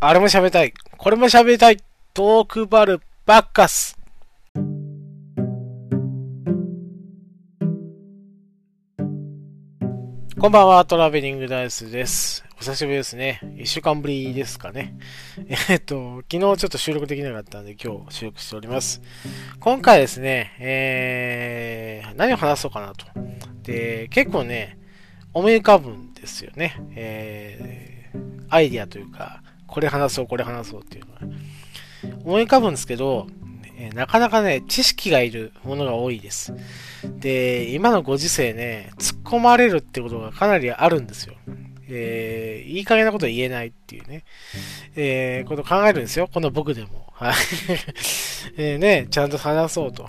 あれも喋りたい。これも喋りたい。トークバルバッカス。こんばんは、トラベリングダイスです。お久しぶりですね。一週間ぶりですかね。えっと、昨日ちょっと収録できなかったんで今日収録しております。今回ですね、えー、何を話そうかなと。で、結構ね、思い浮かぶんですよね。えー、アイディアというか、これ話そう、これ話そうっていうのは。思い浮かぶんですけど、えなかなかね、知識がいるものが多いです。で、今のご時世ね、突っ込まれるってことがかなりあるんですよ。えー、いい加減なこと言えないっていうね、えー、こと考えるんですよ。この僕でも。はい。えね、ちゃんと話そうと。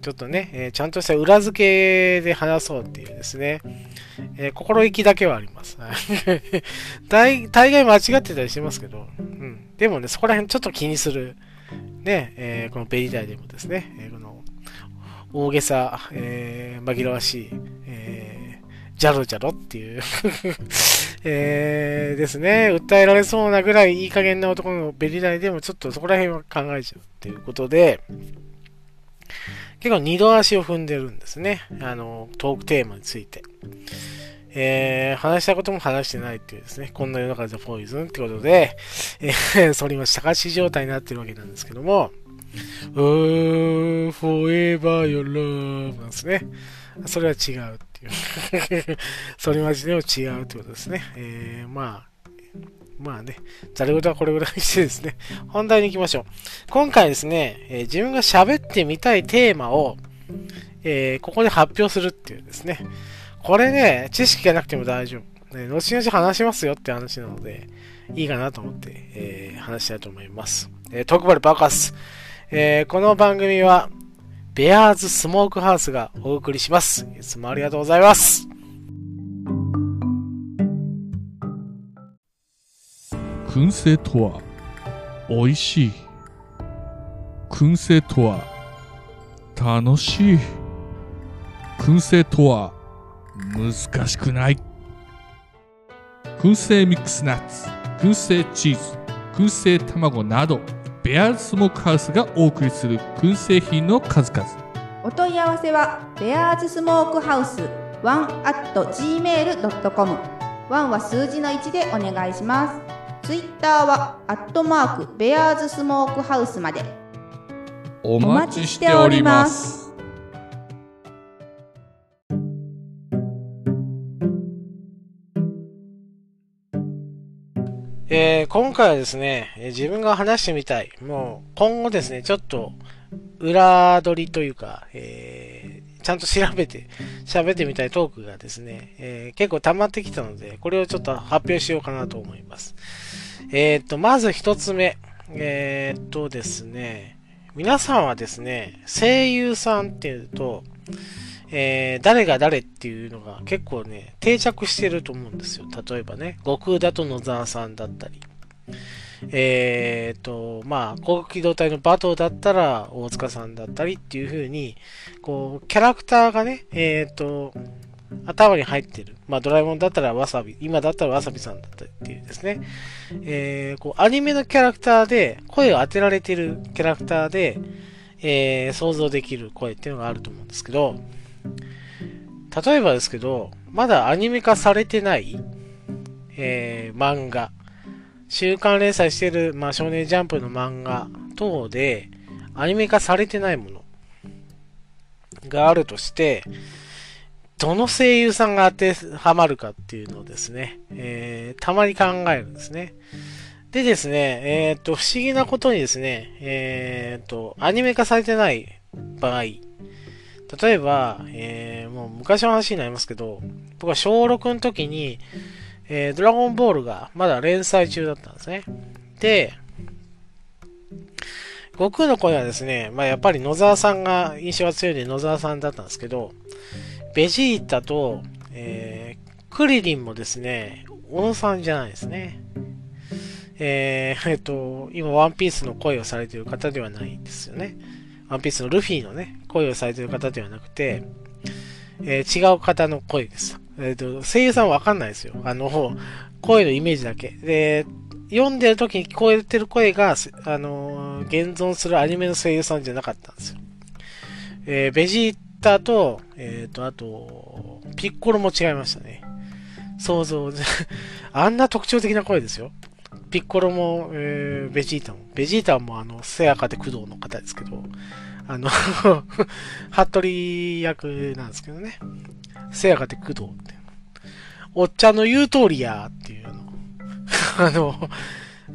ちょっとね、えー、ちゃんとした裏付けで話そうっていうですね、えー、心意気だけはあります。大大概間違ってたりしますけど、うん。でもね、そこら辺ちょっと気にする、ね、えー、このベリダイでもですね、えこの大げさ、え紛らわしい、えジャロジャロっていう。え、ですね、訴えられそうなぐらいいい加減な男のベリダイでもちょっとそこら辺は考えちゃうっていうことで、結構二度足を踏んでるんですね。あの、トークテーマについて。えー、話したことも話してないっていうですね、こんな世の中でポイズンってことで、えー、それ今、探し状態になってるわけなんですけども、うー、forever your love なんですね。それは違うっていう。それマジでも違うってことですね。えー、まあ、まあね、ざる事はこれぐらいにしてですね、本題に行きましょう。今回ですね、えー、自分が喋ってみたいテーマを、えー、ここで発表するっていうですね。これね、知識がなくても大丈夫。ね、後々話しますよって話なので、いいかなと思って、えー、話したいと思います。えー、トークバルバカス。えー、この番組は、ベアーズスモークハウスがお送りします。いつもありがとうございます。燻製とは美味しい。燻製とは楽しい。燻製とは難しくない。燻製ミックスナッツ燻製チーズ燻製卵などベアーズスモークハウスがお送りする燻製品の数々。お問い合わせはベアーズスモークハウス1 at gmail.com 1は数字の1でお願いします。ツイッターは、アットマーク、ベアーズスモークハウスまで。お待ちしております。えー、今回はですね、自分が話してみたい。もう、今後ですね、ちょっと、裏取りというか、えー、ちゃんと調べて、喋ってみたいトークがですね、えー、結構溜まってきたので、これをちょっと発表しようかなと思います。えっ、と、まず一つ目。えっ、とですね、皆さんはですね、声優さんっていうと、えー、誰が誰っていうのが結構ね、定着してると思うんですよ。例えばね、悟空だと野沢さんだったり、えーと、まあ、航空機動隊のバトだったら大塚さんだったりっていう風に、こう、キャラクターがね、えーと、頭に入ってる。まあ、ドラえもんだったらわさび、今だったらわさびさんだったっていうですね。えー、こう、アニメのキャラクターで、声を当てられてるキャラクターで、えー、想像できる声っていうのがあると思うんですけど、例えばですけど、まだアニメ化されてない、えー、漫画、週刊連載してる、まあ、少年ジャンプの漫画等で、アニメ化されてないものがあるとして、どの声優さんが当てはまるかっていうのをですね、えー、たまに考えるんですね。でですね、えっ、と、不思議なことにですね、えっ、と、アニメ化されてない場合、例えば、えー、もう昔の話になりますけど、僕は小6の時に、えー、ドラゴンボールがまだ連載中だったんですね。で、悟空の声はですね、まあやっぱり野沢さんが印象が強いんで野沢さんだったんですけど、ベジータと、えー、クリリンもですね、小野さんじゃないですね。えー、えっと、今、ワンピースの声をされている方ではないんですよね。ワンピースのルフィのね、声をされている方ではなくて、えー、違う方の声です。えっ、と、声優さんわかんないですよ。あの、声のイメージだけ。で、読んでる時に聞こえてる声が、あのー、現存するアニメの声優さんじゃなかったんですよ。えー、ベジータと、えっ、ー、と、あと、ピッコロも違いましたね。想像、あんな特徴的な声ですよ。ピッコロも、えー、ベジータも。ベジータもあの、せやかで工藤の方ですけど、あの 服部役なんですけどね。せやかで工藤って。おっちゃんの言う通りやっていうの。あの、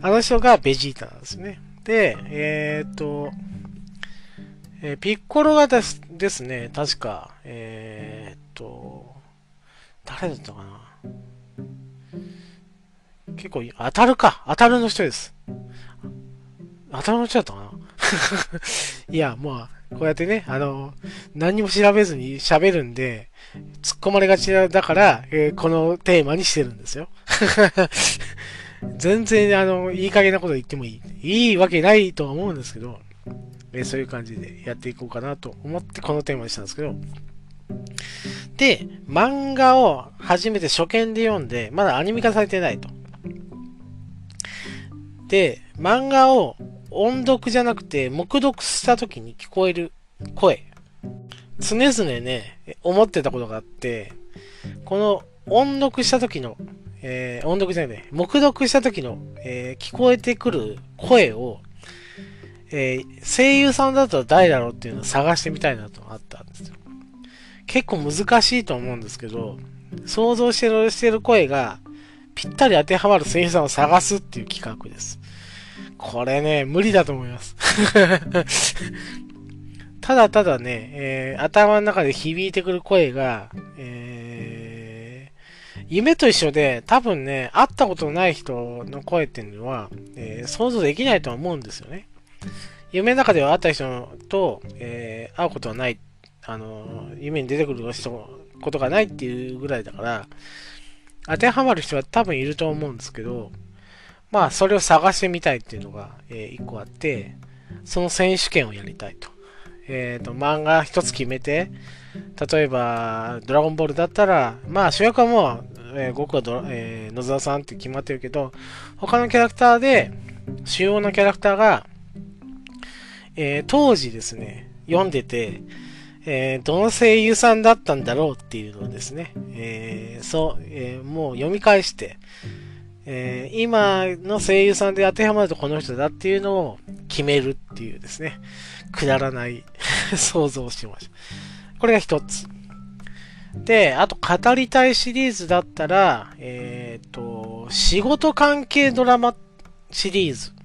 あの人がベジータなんですね。で、えー、っと、えー、ピッコロがですですね、確か、えー、っと、誰だったかな結構、当たるか。当たるの人です。当たるの人だったかな いや、まあ、こうやってね、あの、何も調べずに喋るんで、突っ込まれがちだから、えー、このテーマにしてるんですよ。全然、あの、いい加減なこと言ってもいい。いいわけないとは思うんですけど、えー、そういう感じでやっていこうかなと思ってこのテーマにしたんですけど、で、漫画を初めて初見で読んで、まだアニメ化されてないと。で、漫画を音読じゃなくて、黙読した時に聞こえる声。常々ね、思ってたことがあって、この音読した時の、えー、音読じゃないね、黙読した時の、えー、聞こえてくる声を、えー、声優さんだと誰だろうっていうのを探してみたいなとあったんですよ。結構難しいと思うんですけど、想像してるしてる声がぴったり当てはまる声優さんを探すっていう企画です。これね、無理だと思います。ただただね、えー、頭の中で響いてくる声が、えー、夢と一緒で、多分ね、会ったことない人の声っていうのは、えー、想像できないとは思うんですよね。夢の中では会った人と、え会うことはない、あの夢に出てくる人、ことがないっていうぐらいだから、当てはまる人は多分いると思うんですけど、まあ、それを探してみたいっていうのが、えー、一個あって、その選手権をやりたいと。えっ、ー、と、漫画一つ決めて、例えば、ドラゴンボールだったら、まあ、主役はもう、えー、僕はドえー、野沢さんって決まってるけど、他のキャラクターで、主要なキャラクターが、えー、当時ですね、読んでて、えー、どの声優さんだったんだろうっていうのをですね、えー、そう、えー、もう読み返して、えー、今の声優さんで当てはまるとこの人だっていうのを決めるっていうですね、くだらない 想像をしました。これが一つ。で、あと語りたいシリーズだったら、えっ、ー、と、仕事関係ドラマシリーズ。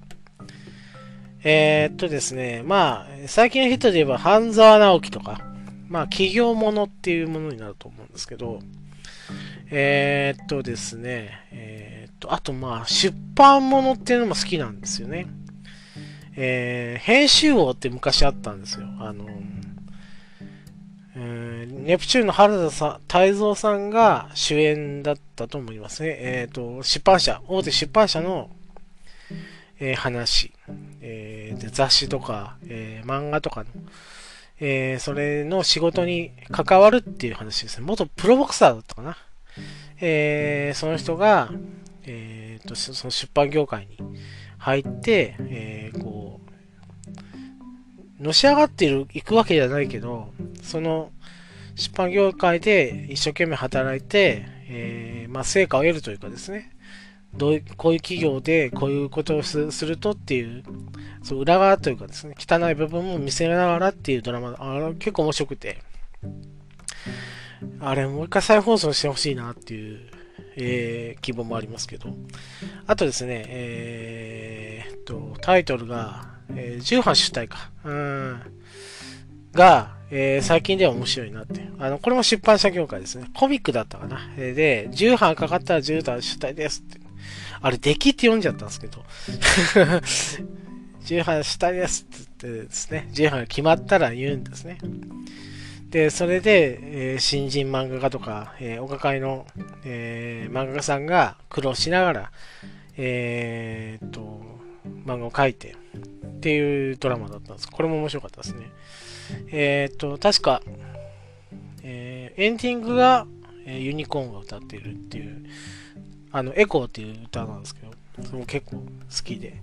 えー、っとですね、まあ、最近のヒットで言えば、半沢直樹とか、まあ、企業ものっていうものになると思うんですけど、えー、っとですね、えー、っと、あとまあ、出版物っていうのも好きなんですよね。えー、編集王って昔あったんですよ。あの、えー、ネプチューンの原田さ泰造さんが主演だったと思いますね。えっ、と、出版社、大手出版社の、えー、話、えー、で雑誌とか、えー、漫画とかの、え、それの仕事に関わるっていう話ですね。元プロボクサーだったかな。え、その人が、えーと、その出版業界に入って、え、こう、のし上がっている、行くわけじゃないけど、その出版業界で一生懸命働いて、え、まあ、成果を得るというかですね、どういう、こういう企業でこういうことをするとっていう、そう裏側というかですね、汚い部分も見せながらっていうドラマ、あの結構面白くて、あれ、もう一回再放送してほしいなっていう、えー、希望もありますけど。あとですね、えー、っと、タイトルが、えー、重版主体か。うん。が、えー、最近では面白いなって。あの、これも出版社業界ですね。コミックだったかな。で、重版かかったら重版主体ですって。あれ、出来って読んじゃったんですけど。重版主体ですって言ってですね、重版が決まったら言うんですね。で、それで、えー、新人漫画家とか、えー、お抱えの、えー、漫画家さんが苦労しながら、えー、っと、漫画を描いてっていうドラマだったんです。これも面白かったですね。えー、っと、確か、え、エンディングが、え、ユニコーンが歌っているっていう、あの、エコーっていう歌なんですけど、それも結構好きで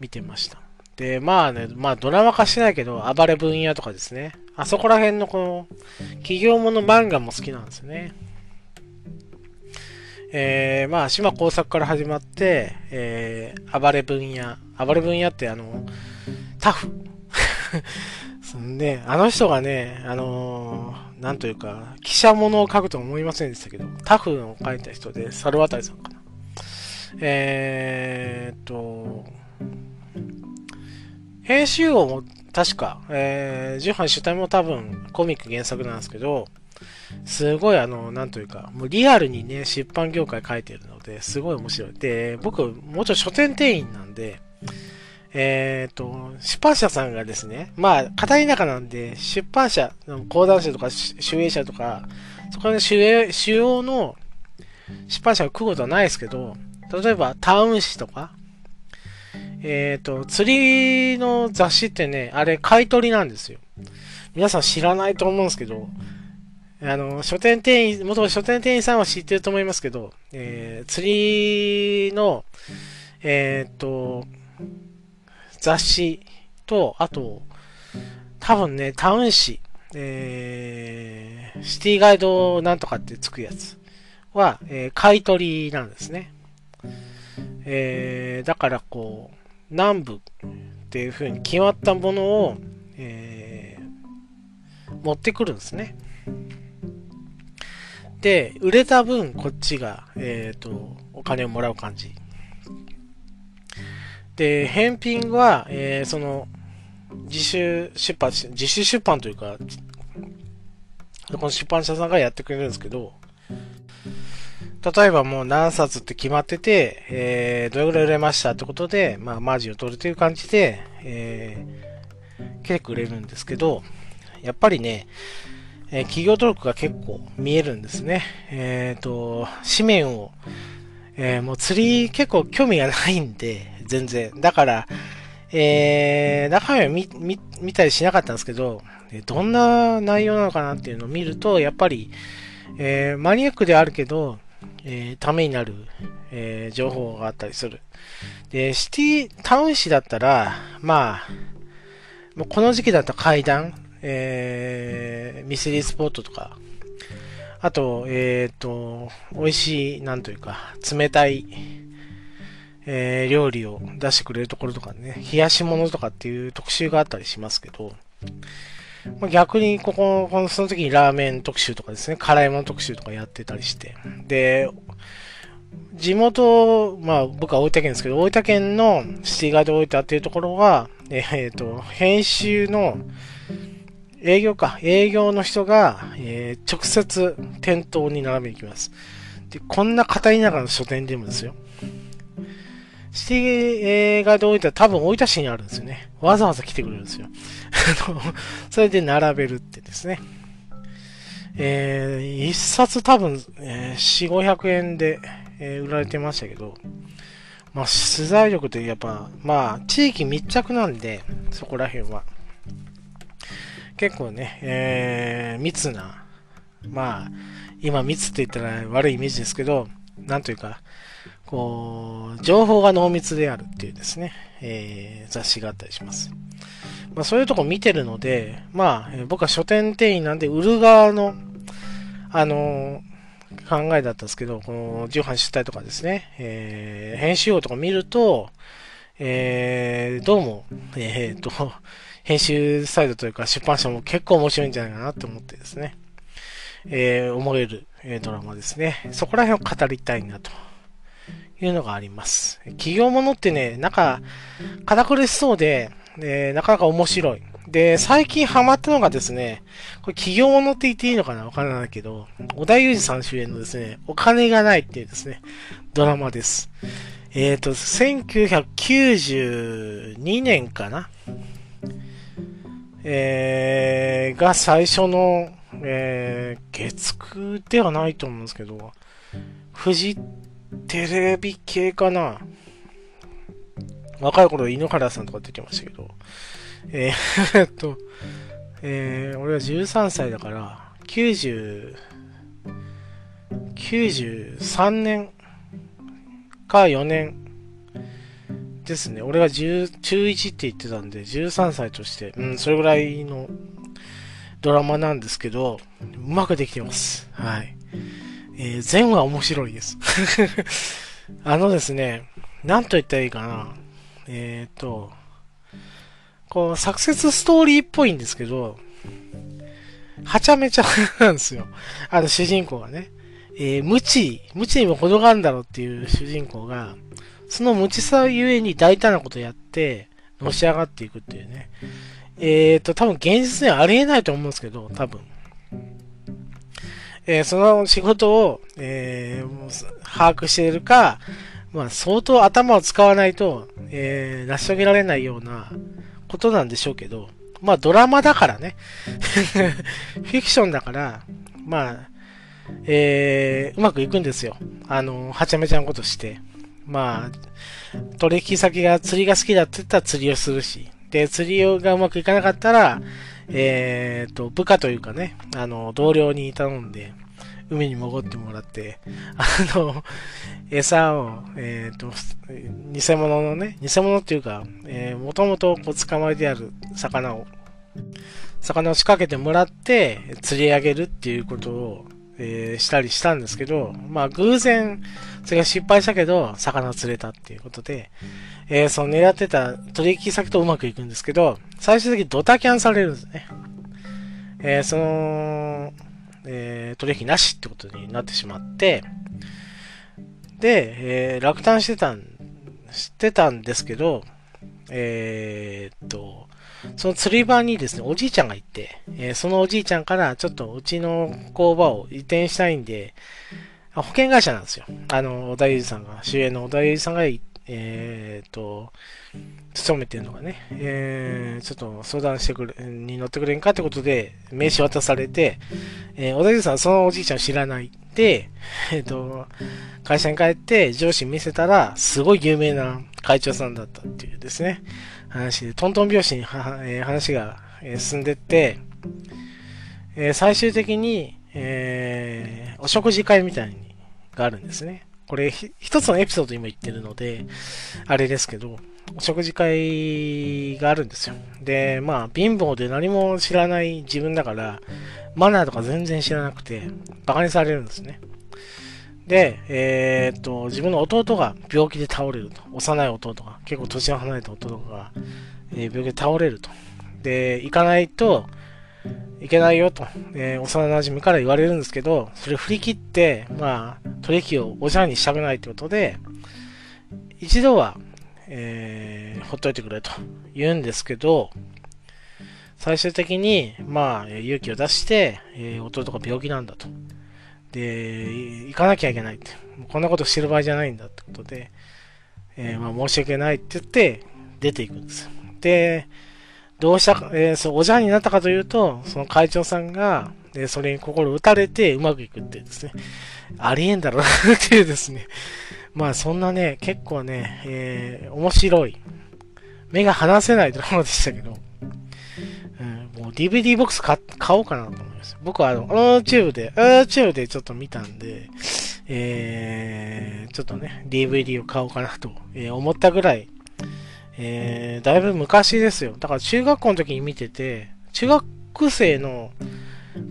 見てました。で、まあね、まあドラマ化してないけど、暴れ分野とかですね。あそこら辺のこの、企業もの漫画も好きなんですよね。えー、まあ、島工作から始まって、えー、暴れ分野。暴れ分野ってあの、タフ。そんで、あの人がね、あのーなんというか、記者物を書くと思いませんでしたけど、タフを書いた人で、猿渡さんかな。えーっと、編集王も確か、えー、重版主体も多分コミック原作なんですけど、すごいあの、なんというか、もうリアルにね、出版業界書いてるので、すごい面白い。で、僕、もうちょい書店店員なんで、えっ、と、出版社さんがですね、まあ、片田舎なんで、出版社、講談社とか、集英社とか、そこで主営主要の出版社を食うことはないですけど、例えば、タウン誌とか、えっ、と、釣りの雑誌ってね、あれ、買い取りなんですよ。皆さん知らないと思うんですけど、あの、書店店員、元書店店員さんは知ってると思いますけど、えー、釣りの、えっ、と、雑誌と、あと、多分ね、タウン誌、えー、シティガイドなんとかってつくやつは、えー買い取りなんですね。えー、だからこう、南部っていう風に決まったものを、えー持ってくるんですね。で、売れた分、こっちが、えっ、と、お金をもらう感じ。で、返品は、えーその、自主出版、自主出版というか、この出版社さんがやってくれるんですけど、例えばもう何冊って決まってて、えー、どれぐらい売れましたってことで、まあ、マージンを取るという感じで、えー、結構売れるんですけど、やっぱりね、えー企業登録が結構見えるんですね。えっ、と、紙面を、えーもう釣り結構興味がないんで、全然。だから、えー、中身は見、見、見たりしなかったんですけど、どんな内容なのかなっていうのを見ると、やっぱり、えーマニアックであるけど、えーためになる、えー情報があったりする。で、シティ、タウン誌だったら、まあ、もうこの時期だと階段、え、ミステリースポットとか、あと、えっ、と、美味しい、なんというか、冷たい、えー料理を出してくれるところとかね、冷やし物とかっていう特集があったりしますけど、まあ、逆にここ、このその時にラーメン特集とかですね、辛いもの特集とかやってたりして、で、地元、まあ僕は大分県ですけど、大分県のシティガード大分っていうところは、えっ、と、編集の営業か、営業の人が、えー直接店頭に並びに行きます。で、こんな片田舎の書店でもですよ。シティ映画で置いた多分大分市にあるんですよね。わざわざ来てくれるんですよ。それで並べるってですね。えー、一冊多分、えー、4、500円で、えー売られてましたけど、まあ、取材力ってやっぱ、まあ、地域密着なんで、そこら辺は。結構ね、えー、密な、まあ、今密って言ったら悪いイメージですけど、なんというか、こう、情報が濃密であるっていうですね、えー雑誌があったりします。まあそういうとこ見てるので、まあ、えー僕は書店店員なんで売る側の、あのー考えだったんですけど、この重版出体とかですね、えー編集用とか見ると、えーどうも、えーと、編集サイドというか出版社も結構面白いんじゃないかなと思ってですね、えー思える、えドラマですね。そこら辺を語りたいなというのがあります。企業ものってね、なんか、堅苦しそうで、えーなかなか面白い。で、最近ハマったのがですね、これ企業ものって言っていいのかなわからないけど、小田裕二さん主演のですね、お金がないっていうですね、ドラマです。えっ、と、1992年かな。えー、が最初の、えー、月9ではないと思うんですけど、フジテレビ系かな。若い頃、井ノ原さんとか出てましたけど、えーえっと、えー、俺は13歳だから、90、93年か4年、ですね。俺が10中1って言ってたんで、13歳として、うん、それぐらいのドラマなんですけど、うまくできてます。はい。えー、全話面白いです。あのですね、なんと言ったらいいかな。えっ、と、こう、サクセスストーリーっぽいんですけど、はちゃめちゃなんですよ。あの主人公がね。えー、無知、無知にも程があるんだろうっていう主人公が、その無知さゆえに大胆なことやって、のし上がっていくっていうね。えっ、と、多分現実にはありえないと思うんですけど、多分。えーその仕事を、えー把握しているか、まあ、相当頭を使わないと、えー成し遂げられないようなことなんでしょうけど、まあ、ドラマだからね。フィクションだから、まあ、えーうまくいくんですよ。あの、はちゃめちゃなことして。まあ、取引先が釣りが好きだって言ったら釣りをするし、で、釣りがうまくいかなかったら、えーと、部下というかね、あの、同僚に頼んで、海に潜ってもらって、あの、餌を、えーと、偽物のね、偽物っていうか、え、もともと捕まえてある魚を、魚を仕掛けてもらって釣り上げるっていうことを、えーしたりしたんですけど、まあ偶然、それが失敗したけど、魚釣れたっていうことで、えーその狙ってた取引先とうまくいくんですけど、最終的にドタキャンされるんですね。えーその、えー取引なしってことになってしまって、で、えー落胆してたん、してたんですけど、えーっと、その釣り場にですね、おじいちゃんがいて、えーそのおじいちゃんから、ちょっとうちの工場を移転したいんで、保険会社なんですよ。あの、小田裕二さんが、主演の小田裕二さんが、えーっと、勤めてるのがね、えー、ちょっと相談してくれ、に乗ってくれんかってことで、名刺渡されて、えー、小田裕二さんはそのおじいちゃん知らない。で、えっ、と、会社に帰って上司見せたら、すごい有名な会長さんだったっていうですね、話で、トントン拍子に、えー話が、えー進んでって、えー最終的に、えーお食事会みたいにがあるんですね。これ、一つのエピソード今言ってるので、あれですけど、お食事会があるんですよ。で、まあ、貧乏で何も知らない自分だから、マナーとか全然知らなくて、馬鹿にされるんですね。で、えーっと、自分の弟が病気で倒れると。幼い弟が、結構年の離れた弟が、えー病気で倒れると。で、行かないといけないよと、えー幼馴染から言われるんですけど、それ振り切って、まあ、取引をおじゃんにしたくないってことで、一度は、えーほっといてくれと言うんですけど、最終的に、まあ、勇気を出して、え弟が病気なんだと。で、行かなきゃいけないって。こんなことしてる場合じゃないんだってことで、えーまあ、申し訳ないって言って、出ていくんですよ。で、どうしたか、えーそう、おじゃんになったかというと、その会長さんが、でそれに心打たれてうまくいくってですね。ありえんだろうなっていうですね。まあそんなね、結構ね、えー面白い。目が離せないドラマでしたけど、うん、もう DVD ボックス買おうかなと思います。僕はあの、YouTube で、YouTube でちょっと見たんで、えー、ちょっとね、DVD を買おうかなと、えー思ったぐらい、えー、だいぶ昔ですよ。だから中学校の時に見てて、中学生の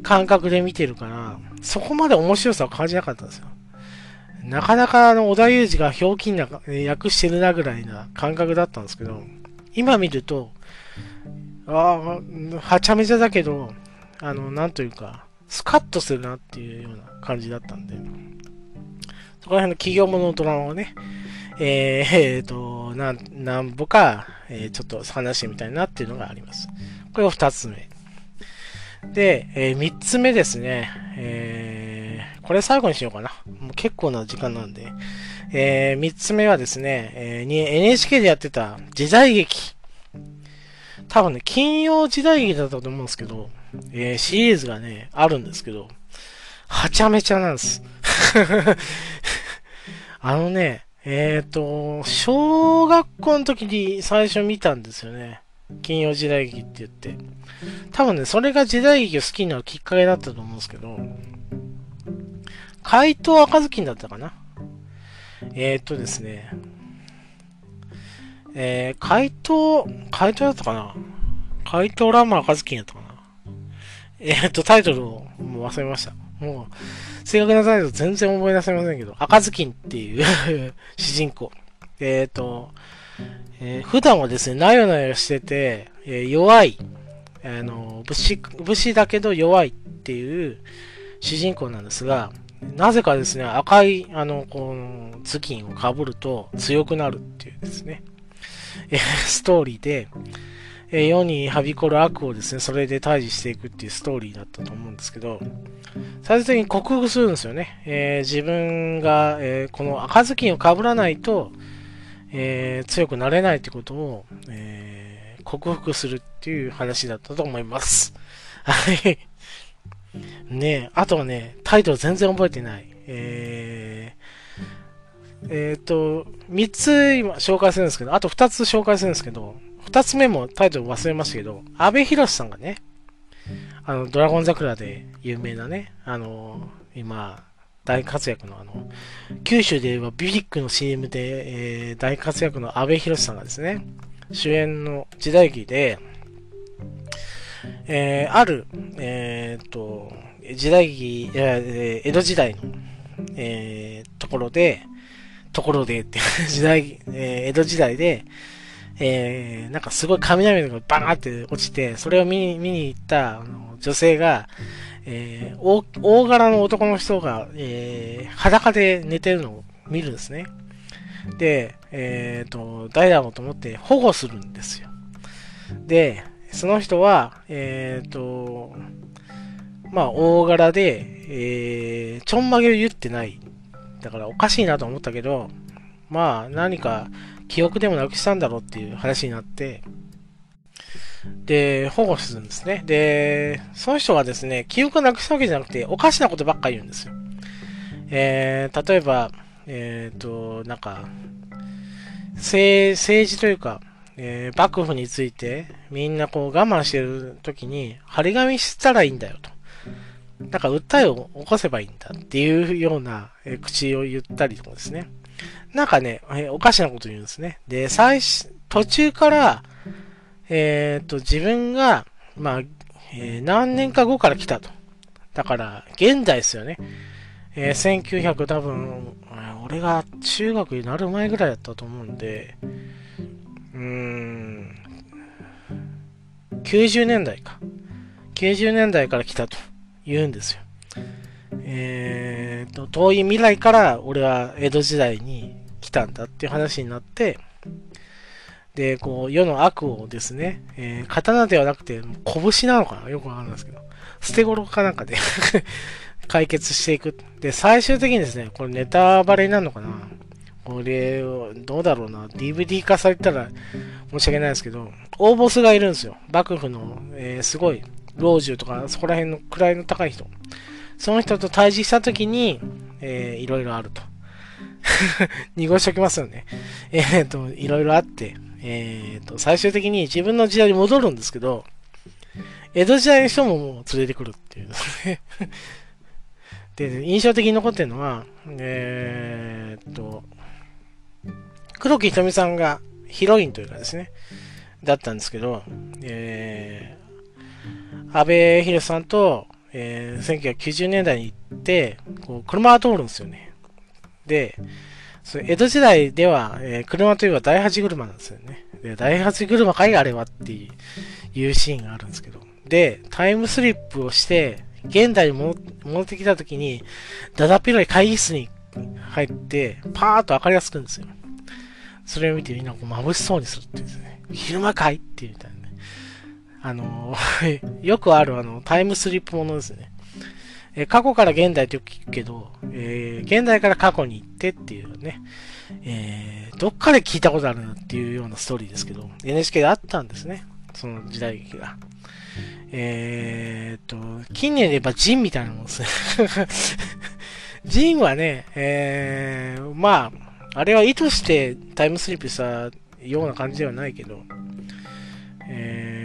感覚で見てるから、そこまで面白さを感じなかったんですよ。なかなかあの、小田裕二がひょうきんなえー役してるなぐらいな感覚だったんですけど、今見ると、ああ、はちゃめちゃだけど、あの、なんというか、スカッとするなっていうような感じだったんで、そこら辺の企業ものドラマをね、えー、えーと、なん、なんぼか、えーちょっと話してみたいなっていうのがあります。これが二つ目。で、えー三つ目ですね。えーこれ最後にしようかな。もう結構な時間なんで。えー三つ目はですね、えー NHK でやってた時代劇。多分ね、金曜時代劇だったと思うんですけど、えーシリーズがね、あるんですけど、はちゃめちゃなんです。あのね、えっ、と、小学校の時に最初見たんですよね。金曜時代劇って言って。多分ね、それが時代劇を好きになるきっかけだったと思うんですけど、怪盗赤ずきんだったかなえっ、とですね、えー、怪盗、怪盗だったかな？怪盗ランマー赤ずきんやったかな？えー、っと、タイトルをもう忘れました。もう、正確なタイトル全然思い出せませんけど、赤ずきんっていう 主人公。えー、っと、えー、普段はですね、なよなよしてて、えー、弱い、あの、武士、武士だけど弱いっていう主人公なんですが、なぜかですね、赤い、あの、この、頭巾を被ると強くなるっていうですね、え、ストーリーで、え、世にはびこる悪をですね、それで退治していくっていうストーリーだったと思うんですけど、最終的に克服するんですよね。えー、自分が、えー、この赤ずきんを被らないと、えー、強くなれないってことを、え、克服するっていう話だったと思います。はい。ねあとはね、タイトル全然覚えてない。えー、えっ、ー、と、3つ今紹介するんですけど、あと2つ紹介するんですけど、2つ目もタイトル忘れましたけど、阿部寛さんがね、あの、ドラゴン桜で有名なね、あの、今、大活躍のあの、九州で言えばビビックの CM で、えー、大活躍の阿部寛さんがですね、主演の時代劇で、えー、ある、えー、っと、時代劇、えー、江戸時代の、えー、ところで、ところでって 時代、えー、江戸時代で、えー、なんかすごい雷がバーって落ちて、それを見に見に行ったあの女性が、えー、大大柄の男の人が、えー、裸で寝てるのを見るんですね。で、えっ、ー、と、誰だろうと思って保護するんですよ。で、その人は、えっ、ー、と、まあ、大柄で、えー、ちょんまげを言ってない。だからおかしいなと思ったけど、まあ、何か記憶でもなくしたんだろうっていう話になって、で、保護するんですね。で、その人がですね、記憶をなくしたわけじゃなくて、おかしなことばっか言うんですよ。えー、例えば、えっ、ー、と、なんか、政政治というか、えー、幕府について、みんなこう我慢してる時に、張り紙したらいいんだよと。なんか訴えを起こせばいいんだっていうような、え、口を言ったりとかですね。なんかね、え、おかしなこと言うんですね。で、最初、途中から、えっ、と、自分が、まあ、えー、何年か後から来たと。だから、現代ですよね。えー、1900多分、俺が中学になる前ぐらいだったと思うんで、うーん、90年代か。90年代から来たと言うんですよ。えーと、遠い未来から俺は江戸時代に来たんだっていう話になって、で、こう、世の悪をですね、えー、刀ではなくて、拳なのかな？よくわかんないですけど、捨て頃かなんかで 解決していく。で、最終的にですね、これネタバレになるのかな？これ、どうだろうな？DVD 化されたら申し訳ないですけど、大ボスがいるんですよ。幕府の、えー、すごい、老中とか、そこら辺の位の高い人。その人と対峙したときに、えー、いろいろあると。濁しときますよね。えー、っと、いろいろあって、えー、と、最終的に自分の時代に戻るんですけど、江戸時代の人ももう連れてくるっていうですねで、印象的に残ってるのは、えー、と、黒木瞳さんがヒロインというかですね、だったんですけど、えー、安倍博さんと、えー、1990年代に行って、こう車が通るんですよね。で、江戸時代では、えー、車といえば第八車なんですよね。で、第八車かいあれはっていうシーンがあるんですけど。で、タイムスリップをして、現代に戻ってきた時に、だだっ広い会議室に入って、パーッと明かりがつくんですよ。それを見てみんなこう眩しそうにするっていうですね。昼間かいっていうみたいな。あの よくあるあの、タイムスリップものですね。え過去から現代って聞くけど、えー、現代から過去に行ってっていうね、えー、どっかで聞いたことあるなっていうようなストーリーですけど、NHK であったんですね。その時代劇が。えー、っと、近年で言えばジンみたいなもんですね。ジンはね、えー、まあ、あれは意図してタイムスリップしたような感じではないけど、えー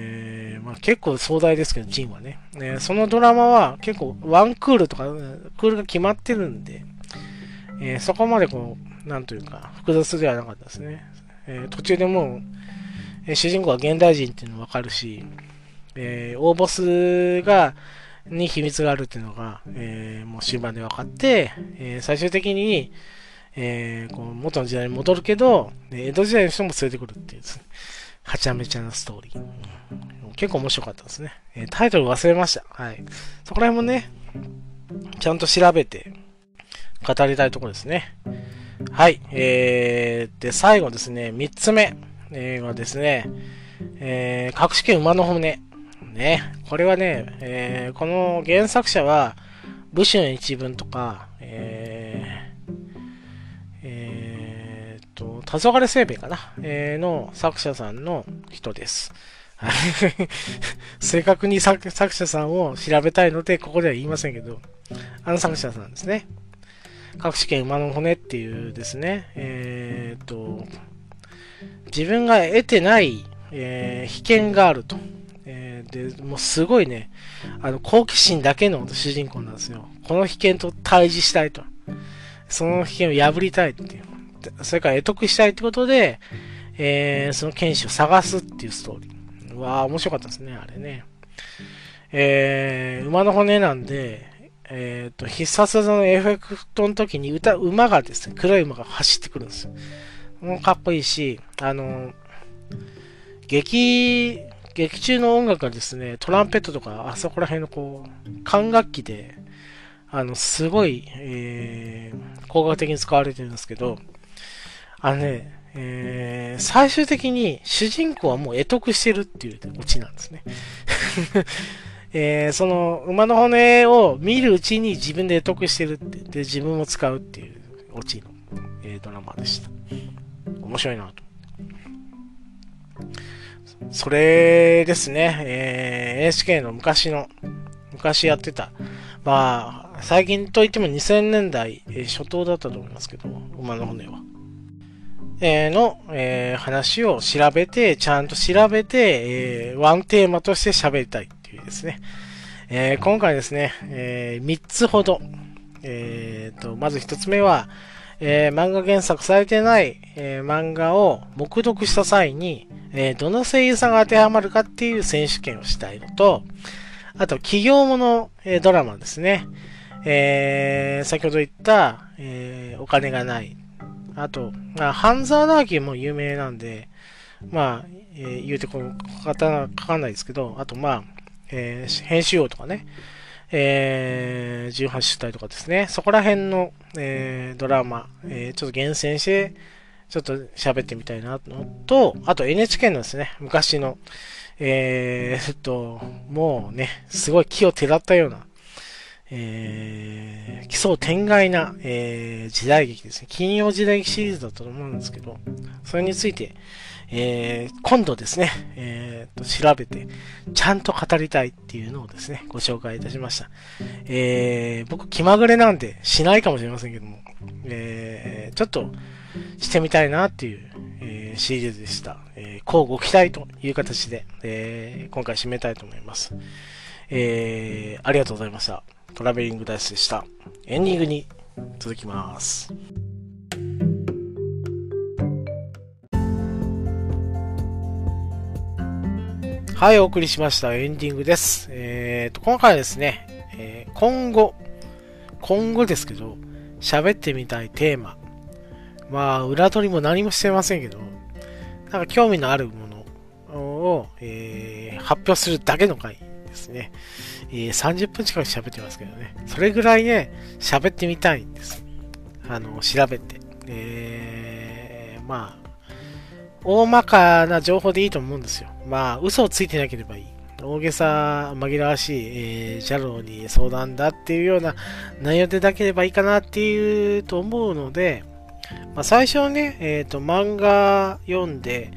結構壮大ですけど、ジンはね。ねそのドラマは結構ワンクールとか、クールが決まってるんで、えー、そこまでこう、なんというか、複雑ではなかったですね。えー途中でもう、えー主人公は現代人っていうのわかるし、えー大ボスが、に秘密があるっていうのが、えーもう終盤で分かって、えー最終的に、えーこう元の時代に戻るけど、江戸時代の人も連れてくるっていうですね、はちゃめちゃなストーリー。結構面白かったですね。えタイトル忘れました。はい。そこら辺もね、ちゃんと調べて語りたいところですね。はい。えー、で、最後ですね、三つ目、えーはですね、えー、隠し家馬の骨。ね。これはね、えーこの原作者は、武士の一文とか、えー、と、黄昏製餅かな、えーの作者さんの人です。正確に作者さんを調べたいので、ここでは言いませんけど、あの作者さんですね。隠し家馬の骨っていうですね、えーっと、自分が得てない、えー被験があると。えーで、もうすごいね、あの、好奇心だけの主人公なんですよ。この被験と対峙したいと。その被験を破りたいっていう。それから得得したいってことで、えーその剣士を探すっていうストーリー。うわー、面白かったですね、あれね。えー、馬の骨なんで、えっ、と、必殺技のエフェクトの時に歌、馬がですね、黒い馬が走ってくるんですよ。もうかっこいいし、あの、劇、劇中の音楽がですね、トランペットとか、あそこら辺のこう、管楽器で、あの、すごい、えー、効果的に使われてるんですけど、あのね、えー、最終的に主人公はもう得得してるっていうオチなんですね。えー、その馬の骨を見るうちに自分で得得してるって、で、自分も使うっていうオチの、えードラマでした。面白いなと。それですね、えー、NHK の昔の、昔やってた、まあ、最近といっても2000年代、えー初頭だったと思いますけど、馬の骨は。えの、えー話を調べて、ちゃんと調べて、えーワンテーマとして喋りたいっていうですね。えー今回ですね、え3つほど、えーと、まず1つ目は、えー漫画原作されてない、えー漫画を目読した際に、えーどの声優さんが当てはまるかっていう選手権をしたいのと、あと、企業もの、えードラマですね。えー先ほど言った、えーお金がない。あと、まあ、半沢直樹も有名なんで、まあ、えー言うてこのかかかかんないですけど、あと、まあ、えー編集王とかね、えー18主体とかですね、そこら辺の、えードラマ、えーちょっと厳選して、ちょっと喋ってみたいなのと、あと NHK のですね、昔の、えー、っと、もうね、すごい木をてらったような、えー、奇想天外な、えー時代劇ですね。金曜時代劇シリーズだったと思うんですけど、それについて、えー今度ですね、えーと、調べて、ちゃんと語りたいっていうのをですね、ご紹介いたしました。えー僕気まぐれなんでしないかもしれませんけども、えーちょっとしてみたいなっていう、えーシリーズでした。えー、交互期待という形で、えー今回締めたいと思います。えーありがとうございました。トラベリングダイスでした。エンディングに続きます。はい、お送りしました。エンディングです。えーと、今回はですね、えー今後、今後ですけど、喋ってみたいテーマ。まあ、裏取りも何もしてませんけど、なんか興味のあるものを、えー発表するだけの回ですね。えー30分近く喋ってますけどね。それぐらいね、喋ってみたいんです。あの、調べて。えーまあ、大まかな情報でいいと思うんですよ。まあ、嘘をついてなければいい。大げさ、紛らわしい、えー、ジャローに相談だっていうような内容でなければいいかなっていうと思うので、まあ、最初はね、えっ、と、漫画読んで、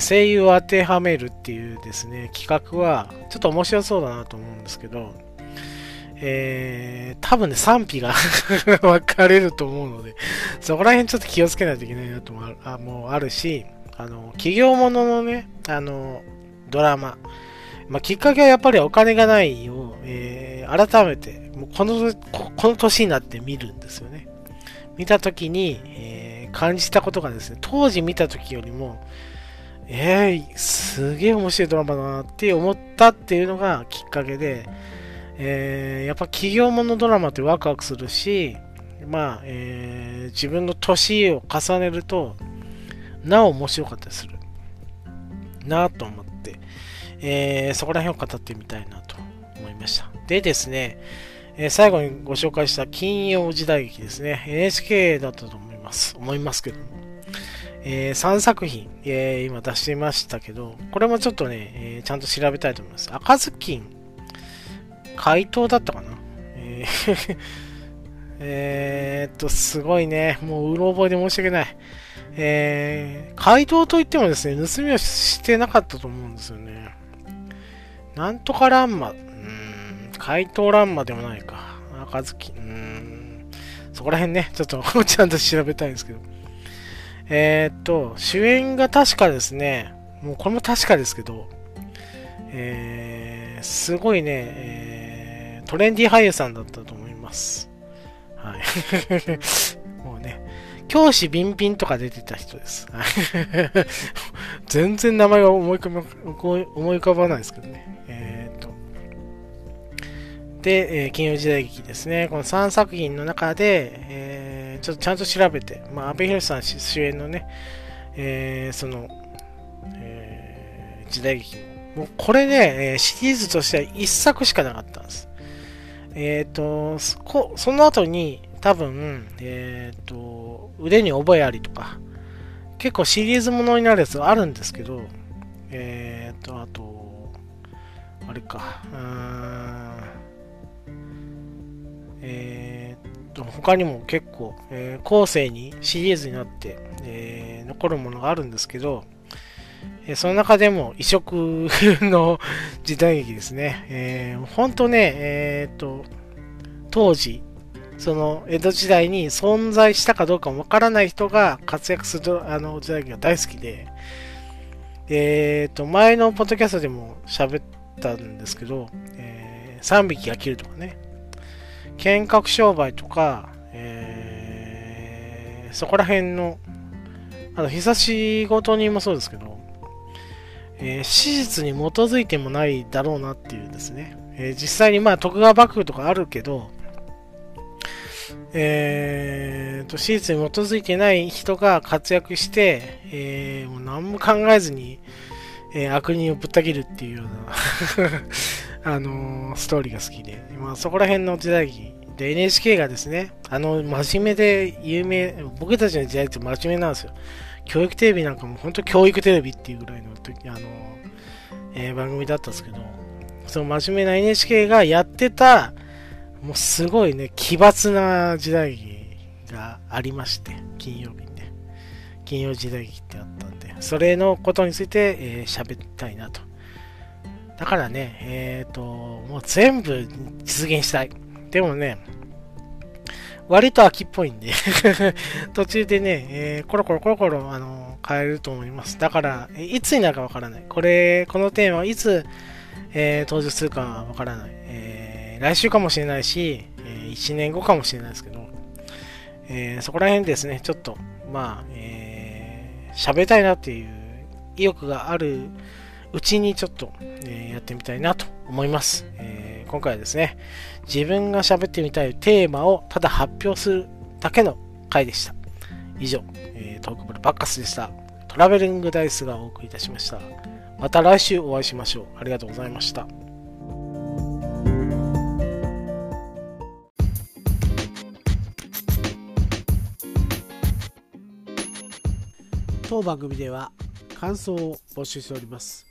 声優を当てはめるっていうですね、企画は、ちょっと面白そうだなと思うんですけど、えー、多分ね、賛否が 分かれると思うので、そこら辺ちょっと気をつけないといけないなともあもうあるし、あの、企業もののね、あの、ドラマ、まあ、きっかけはやっぱりお金がないを、えー改めて、もうこの、ここの年になって見るんですよね。見たときに、えー感じたことがですね、当時見た時よりも、えー、すげえ面白いドラマだなって思ったっていうのがきっかけで、えー、やっぱ企業ものドラマってワクワクするし、まあ、えー、自分の年を重ねると、なお面白かったりする。なと思って、えー、そこら辺を語ってみたいなと思いました。でですね、え、最後にご紹介した金曜時代劇ですね。NHK だったと思います。思いますけども。えー、3作品、えー、今出してましたけど、これもちょっとね、えー、ちゃんと調べたいと思います。赤ずきん、怪盗だったかな？えー えっと、すごいね。もう、うろ覚えで申し訳ない。えー、怪盗といってもですね、盗みをしてなかったと思うんですよね。なんとかランマ、うん、怪盗ランマでもないか。赤ずき、ん、そこら辺ね、ちょっと ちゃんと調べたいんですけど。えー、っと、主演が確かですね、もうこれも確かですけど、えー、すごいね、えー、トレンディ俳優さんだったと思います。はい。もうね、教師ビンビンとか出てた人です。全然名前が思い浮かばないですけどね。えー、っと。で、え、金曜時代劇ですね。この3作品の中で、えちょっとちゃんと調べて、まあ、阿部寛さん主演のね、えー、その、えー、時代劇も、うこれね、シリーズとしては1作しかなかったんです。えっ、と、そその後に多分、えっ、と、腕に覚えありとか、結構シリーズものになるやつがあるんですけど、えっ、と、あと、あれか、うーん、えっと、他にも結構、えー、後世にシリーズになって、えー、残るものがあるんですけど、えその中でも異色の 時代劇ですね。えー、本当ね、えっ、と、当時、その江戸時代に存在したかどうかもわからない人が活躍するあの時代劇が大好きで、えっ、と、前のポッドキャストでも喋ったんですけど、えー、3匹が切るとかね、見学商売とか、えー、そこら辺の、あの、日差しごとにもそうですけど、えー、史実に基づいてもないだろうなっていうですね。えー、実際にまあ徳川幕府とかあるけど、えーと、史実に基づいてない人が活躍して、えー、もう何も考えずに、えー、悪人をぶった切るっていうようなあのー、ストーリーが好きで、まあ、そこら辺の時代劇で NHK がですね、あの、真面目で有名、僕たちの時代って真面目なんですよ。教育テレビなんかも本当教育テレビっていうぐらいの時、あの、えー、番組だったんですけど、その真面目な NHK がやってた、もうすごいね、奇抜な時代劇がありまして、金曜日にね、金曜時代劇ってあったんで、それのことについて喋、えー、りたいなと。だからね、えっ、ー、と、もう全部実現したい。でもね、割と秋っぽいんで 途中でね、えー、コロコロコロコロ、あの、変えると思います。だから、いつになるかわからない。これ、このテーマいつ、えー、登場するかわからない。えー、来週かもしれないし、え、1年後かもしれないですけど、え、そこら辺ですね、ちょっと、まあ、えー、喋りたいなっていう意欲があるうちにちょっと、えー、やってみたいなと思います。えー、今回はですね、自分が喋ってみたいテーマをただ発表するだけの回でした。以上、えー、トークブルバッカスでした。トラベリングダイスがお送りいたしました。また来週お会いしましょう。ありがとうございました。当番組では感想を募集しております。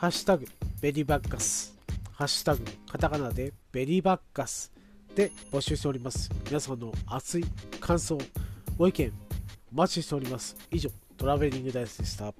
ハッシュタグベリーバッカスハッシュタグ、カタカナでベリーバッカスで募集しております。皆さんの熱い感想、ご意見、お待ちしております。以上、トラベリングダイスでした。